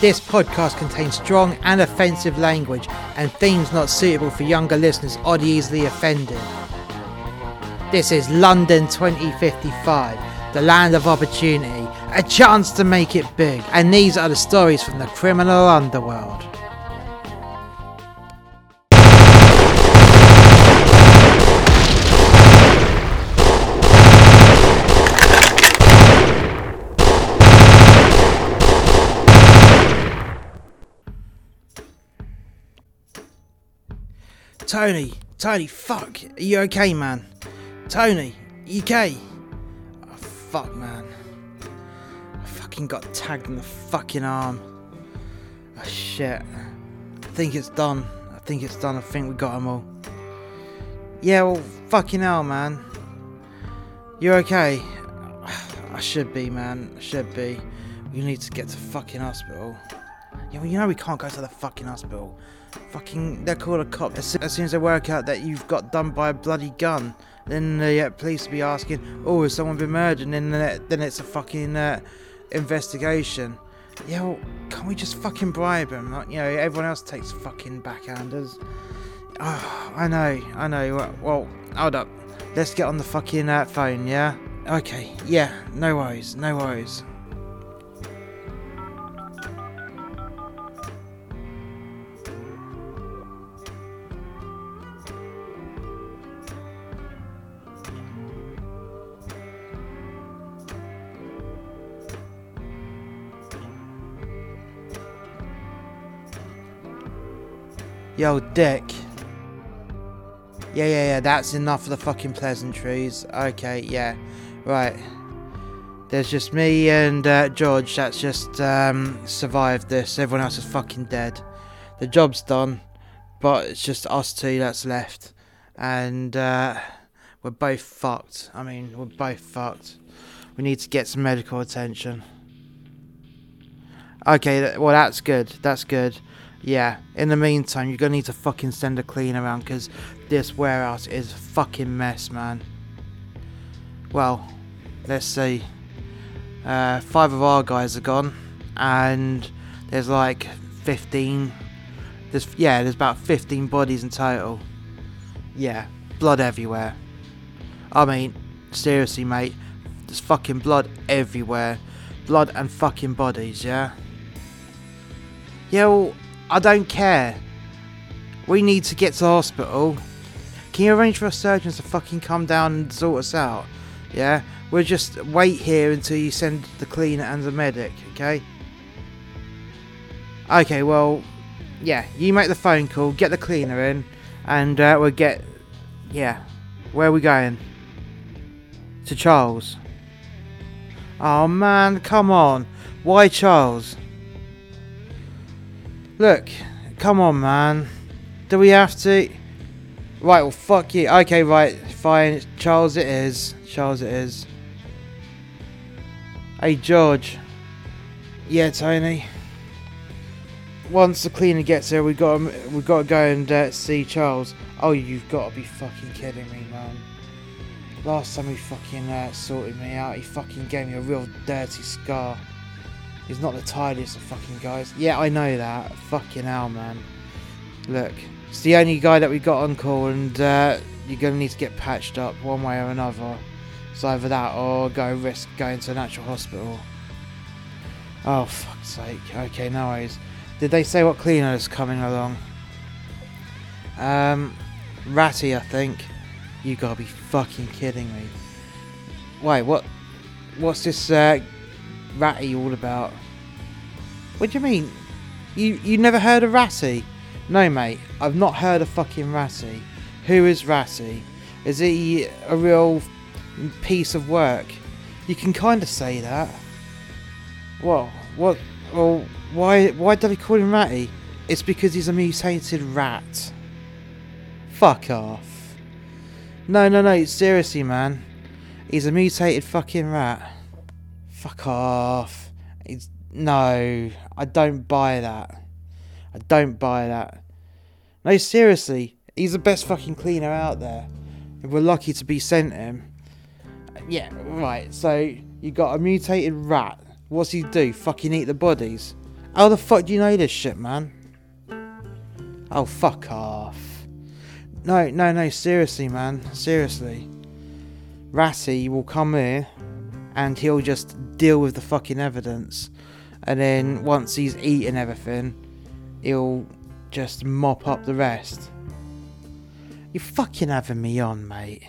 This podcast contains strong and offensive language and themes not suitable for younger listeners or the easily offended. This is London 2055, the land of opportunity, a chance to make it big, and these are the stories from the criminal underworld. Tony, Tony, fuck, are you okay, man? Tony, you okay? Oh, fuck, man. I fucking got tagged in the fucking arm. Oh, shit. I think it's done. I think it's done. I think we got them all. Yeah, well, fucking hell, man. You okay? I should be, man. I should be. We need to get to fucking hospital. Yeah, well, you know we can't go to the fucking hospital. Fucking, they'll call a cop as soon, as they work out that you've got done by a bloody gun. Then the uh, police will be asking, "Oh, has someone been murdered?" And then, uh, then it's a fucking uh, investigation. Yeah, well, can't we just fucking bribe them? Like, you know, everyone else takes fucking backhanders. Oh, I know, I know. Well, well, hold up. Let's get on the fucking uh, phone, yeah? Okay, yeah, no worries, no worries. Yo, Dick. Yeah, yeah, yeah, that's enough of the fucking pleasantries. Okay, yeah. Right. There's just me and uh, George that's just um, survived this. Everyone else is fucking dead. The job's done, but it's just us two that's left. And uh, we're both fucked. I mean, we're both fucked. We need to get some medical attention. Okay, well, that's good. That's good. Yeah, in the meantime, you're gonna need to fucking send a clean around because this warehouse is a fucking mess, man. Well, let's see. Uh, five of our guys are gone, and there's like 15. There's yeah, there's about 15 bodies in total. Yeah, blood everywhere. I mean, seriously, mate, there's fucking blood everywhere. Blood and fucking bodies, yeah? Yeah, well, I don't care. We need to get to hospital. Can you arrange for a surgeon to fucking come down and sort us out? Yeah? We'll just wait here until you send the cleaner and the medic, okay? Okay, well, yeah, you make the phone call, get the cleaner in, and uh, we'll get. Yeah. Where are we going? To Charles. Oh man, come on. Why Charles? Look, come on, man. Do we have to? Right, well, fuck you. Okay, right, fine. Charles, it is. Charles, it is. Hey, George. Yeah, Tony. Once the cleaner gets here, we got we got to go and uh, see Charles. Oh, you've got to be fucking kidding me, man. Last time he fucking uh, sorted me out, he fucking gave me a real dirty scar. He's not the tidiest of fucking guys. Yeah, I know that. Fucking hell, man. Look, it's the only guy that we got on call, and uh, you're gonna need to get patched up one way or another. It's either that or go risk going to an actual hospital. Oh, fuck's sake. Okay, no worries. Did they say what cleaner is coming along? Um, Ratty, I think. You gotta be fucking kidding me. Wait, what? What's this uh, Ratty all about? What do you mean? You you never heard of Ratty? No, mate. I've not heard of fucking Ratty. Who is Ratty? Is he a real piece of work? You can kind of say that. Well, What? Well, why? Why did he call him Ratty? It's because he's a mutated rat. Fuck off. No, no, no. Seriously, man. He's a mutated fucking rat. Fuck off. He's no. I don't buy that. I don't buy that. No, seriously. He's the best fucking cleaner out there. We're lucky to be sent him. Yeah, right. So you got a mutated rat. What's he do? Fucking eat the bodies? How the fuck do you know this shit, man? Oh, fuck off. No, no, no, seriously, man. Seriously. Ratty will come here and he'll just deal with the fucking evidence. And then once he's eaten everything, he'll just mop up the rest. You're fucking having me on, mate.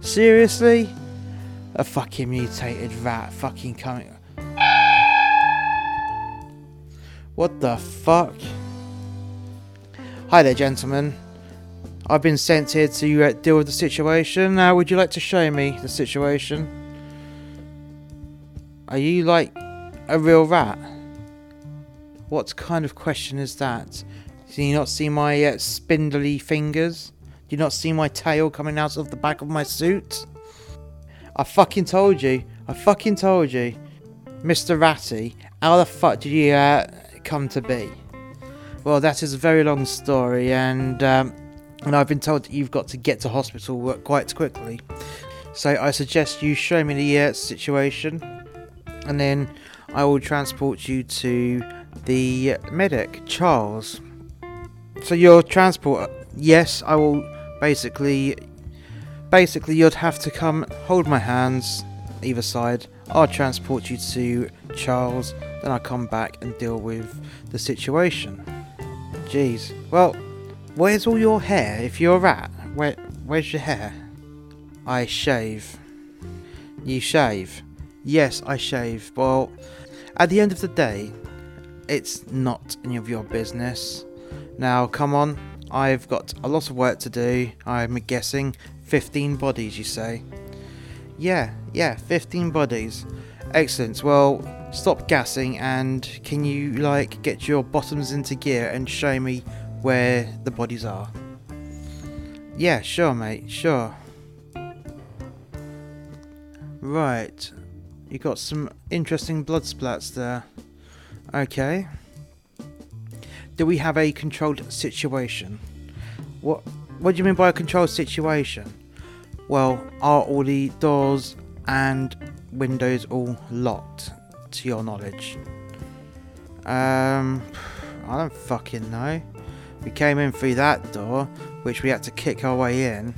Seriously? A fucking mutated rat fucking coming. What the fuck? Hi there, gentlemen. I've been sent here to uh, deal with the situation. Now, would you like to show me the situation? Are you like a real rat? What kind of question is that? Do you not see my uh, spindly fingers? Do you not see my tail coming out of the back of my suit? I fucking told you. I fucking told you. Mr. Ratty, how the fuck did you uh, come to be? Well, that is a very long story, and um, and I've been told that you've got to get to hospital quite quickly. So I suggest you show me the uh, situation, and then I will transport you to the medic, Charles. So your transport, yes, I will basically, basically you'd have to come hold my hands, either side. I'll transport you to Charles, then I'll come back and deal with the situation. Jeez. Well, where's all your hair if you're a rat? Where, where's your hair? I shave. You shave? Yes, I shave. Well, at the end of the day, it's not any of your business. Now, come on. I've got a lot of work to do. I'm guessing 15 bodies, you say? Yeah, yeah, 15 bodies. Excellent. Well, stop gassing and can you, like, get your bottoms into gear and show me where the bodies are? Yeah, sure, mate, sure. Right. You got some interesting blood splats there. Okay. Do we have a controlled situation? What what do you mean by a controlled situation? Well, are all the doors and windows all locked to your knowledge? Um I don't fucking know. We came in through that door, which we had to kick our way in.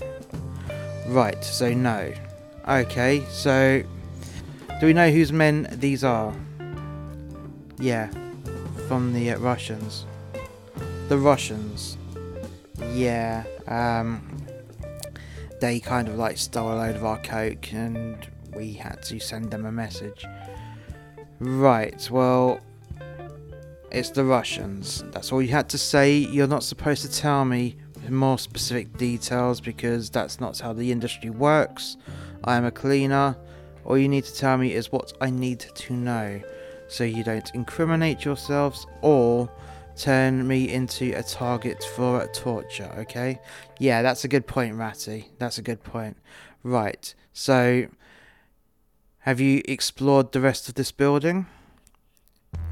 Right, so no. Okay, so do we know whose men these are? Yeah, from the uh, Russians. The Russians. Yeah, um, they kind of like stole a load of our coke and we had to send them a message. Right, well, it's the Russians. That's all you had to say. You're not supposed to tell me more specific details because that's not how the industry works. I am a cleaner. All you need to tell me is what I need to know so you don't incriminate yourselves or turn me into a target for torture, okay? Yeah, that's a good point, Ratty. That's a good point. Right, so have you explored the rest of this building?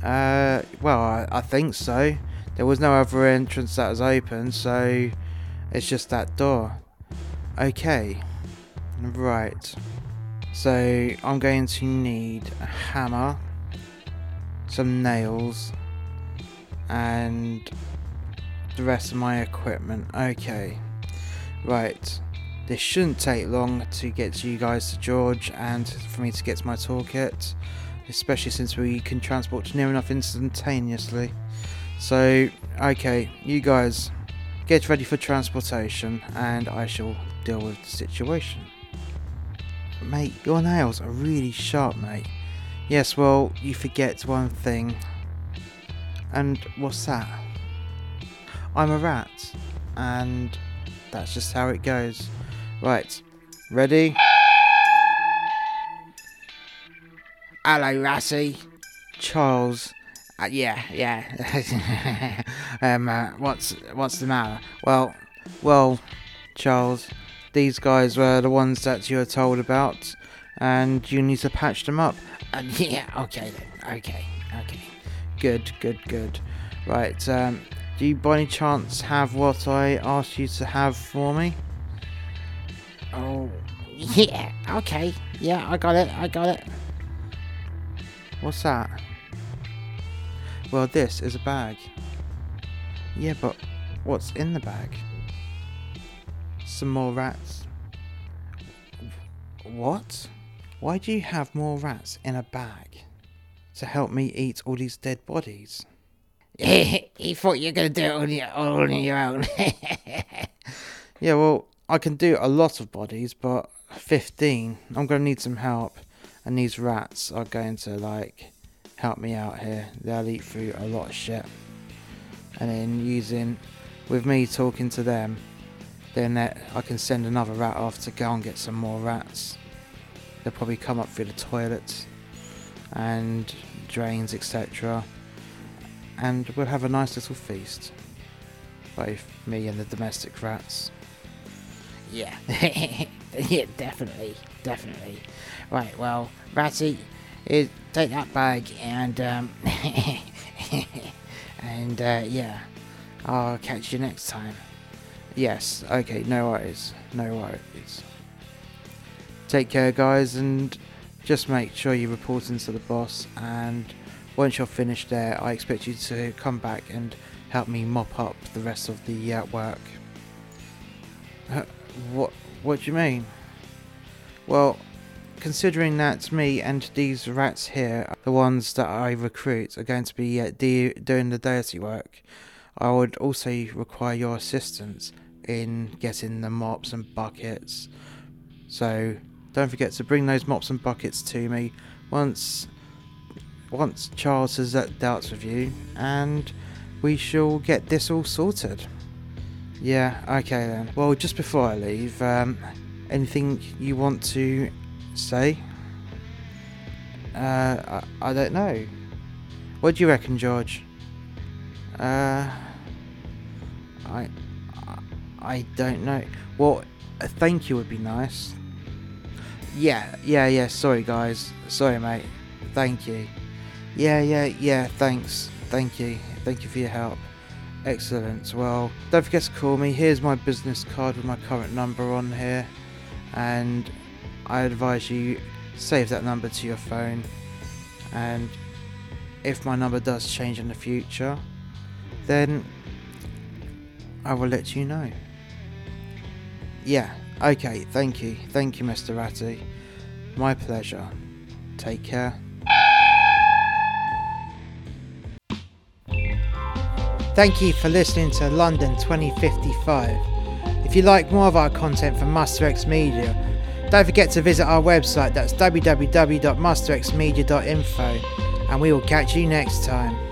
Uh, well, I, I think so. There was no other entrance that was open, so it's just that door. Okay, right. So I'm going to need a hammer some nails, and the rest of my equipment. Okay, right. This shouldn't take long to get to you guys to George and for me to get to my toolkit, especially since we can transport near enough instantaneously. So, okay, you guys get ready for transportation and I shall deal with the situation. Mate, your nails are really sharp, mate. Yes, well, you forget one thing. And what's that? I'm a rat. And that's just how it goes. Right, ready? Hello, Ratty. Charles. Uh, yeah, yeah. um, uh, what's what's the matter? Well, well, Charles, these guys were the ones that you were told about, and you need to patch them up. Uh, yeah, okay then. Okay, okay. Good, good, good. Right, um, do you by any chance have what I asked you to have for me? Oh, yeah, okay. Yeah, I got it, I got it. What's that? Well, this is a bag. Yeah, but what's in the bag? Some more rats. What? Why do you have more rats in a bag? To help me eat all these dead bodies? he thought you were going to do it on your, all on your own. Yeah, well, I can do a lot of bodies, but 15, I'm going to need some help. And these rats are going to, like, help me out here. They'll eat through a lot of shit. And then using, with me talking to them, then I can send another rat off to go and get some more rats. They'll probably come up through the toilets and drains, etc. And we'll have a nice little feast. Both me and the domestic rats. yeah. yeah, definitely. Definitely. Right, well, Ratty, take that bag and, um, and, uh, yeah, I'll catch you next time. Yes, okay, no worries. No worries. Take care, guys, and just make sure you report into the boss. And once you're finished there, I expect you to come back and help me mop up the rest of the uh, work. Uh, what? What do you mean? Well, considering that me and these rats here, the ones that I recruit, are going to be uh, de- doing the dirty work, I would also require your assistance in getting the mops and buckets. So don't forget to bring those mops and buckets to me once once Charles has dealt with you, and we shall get this all sorted. Yeah, okay then. Well, just before I leave, um, anything you want to say? Uh, I, I don't know. What do you reckon, George? Uh, I, I, don't know. Well, a thank you would be nice. Yeah, yeah, yeah. Sorry, guys. Sorry, mate. Thank you. Yeah, yeah, yeah. Thanks. Thank you. Thank you for your help. Excellent. Well, don't forget to call me. Here's my business card with my current number on here. And I advise you save that number to your phone. And if my number does change in the future, then I will let you know. Yeah, okay, thank you. Thank you, Mr. Ratty. My pleasure. Take care. Thank you for listening to London 2055. If you like more of our content from Master X Media, don't forget to visit our website that's www.masterxmedia.info and we will catch you next time.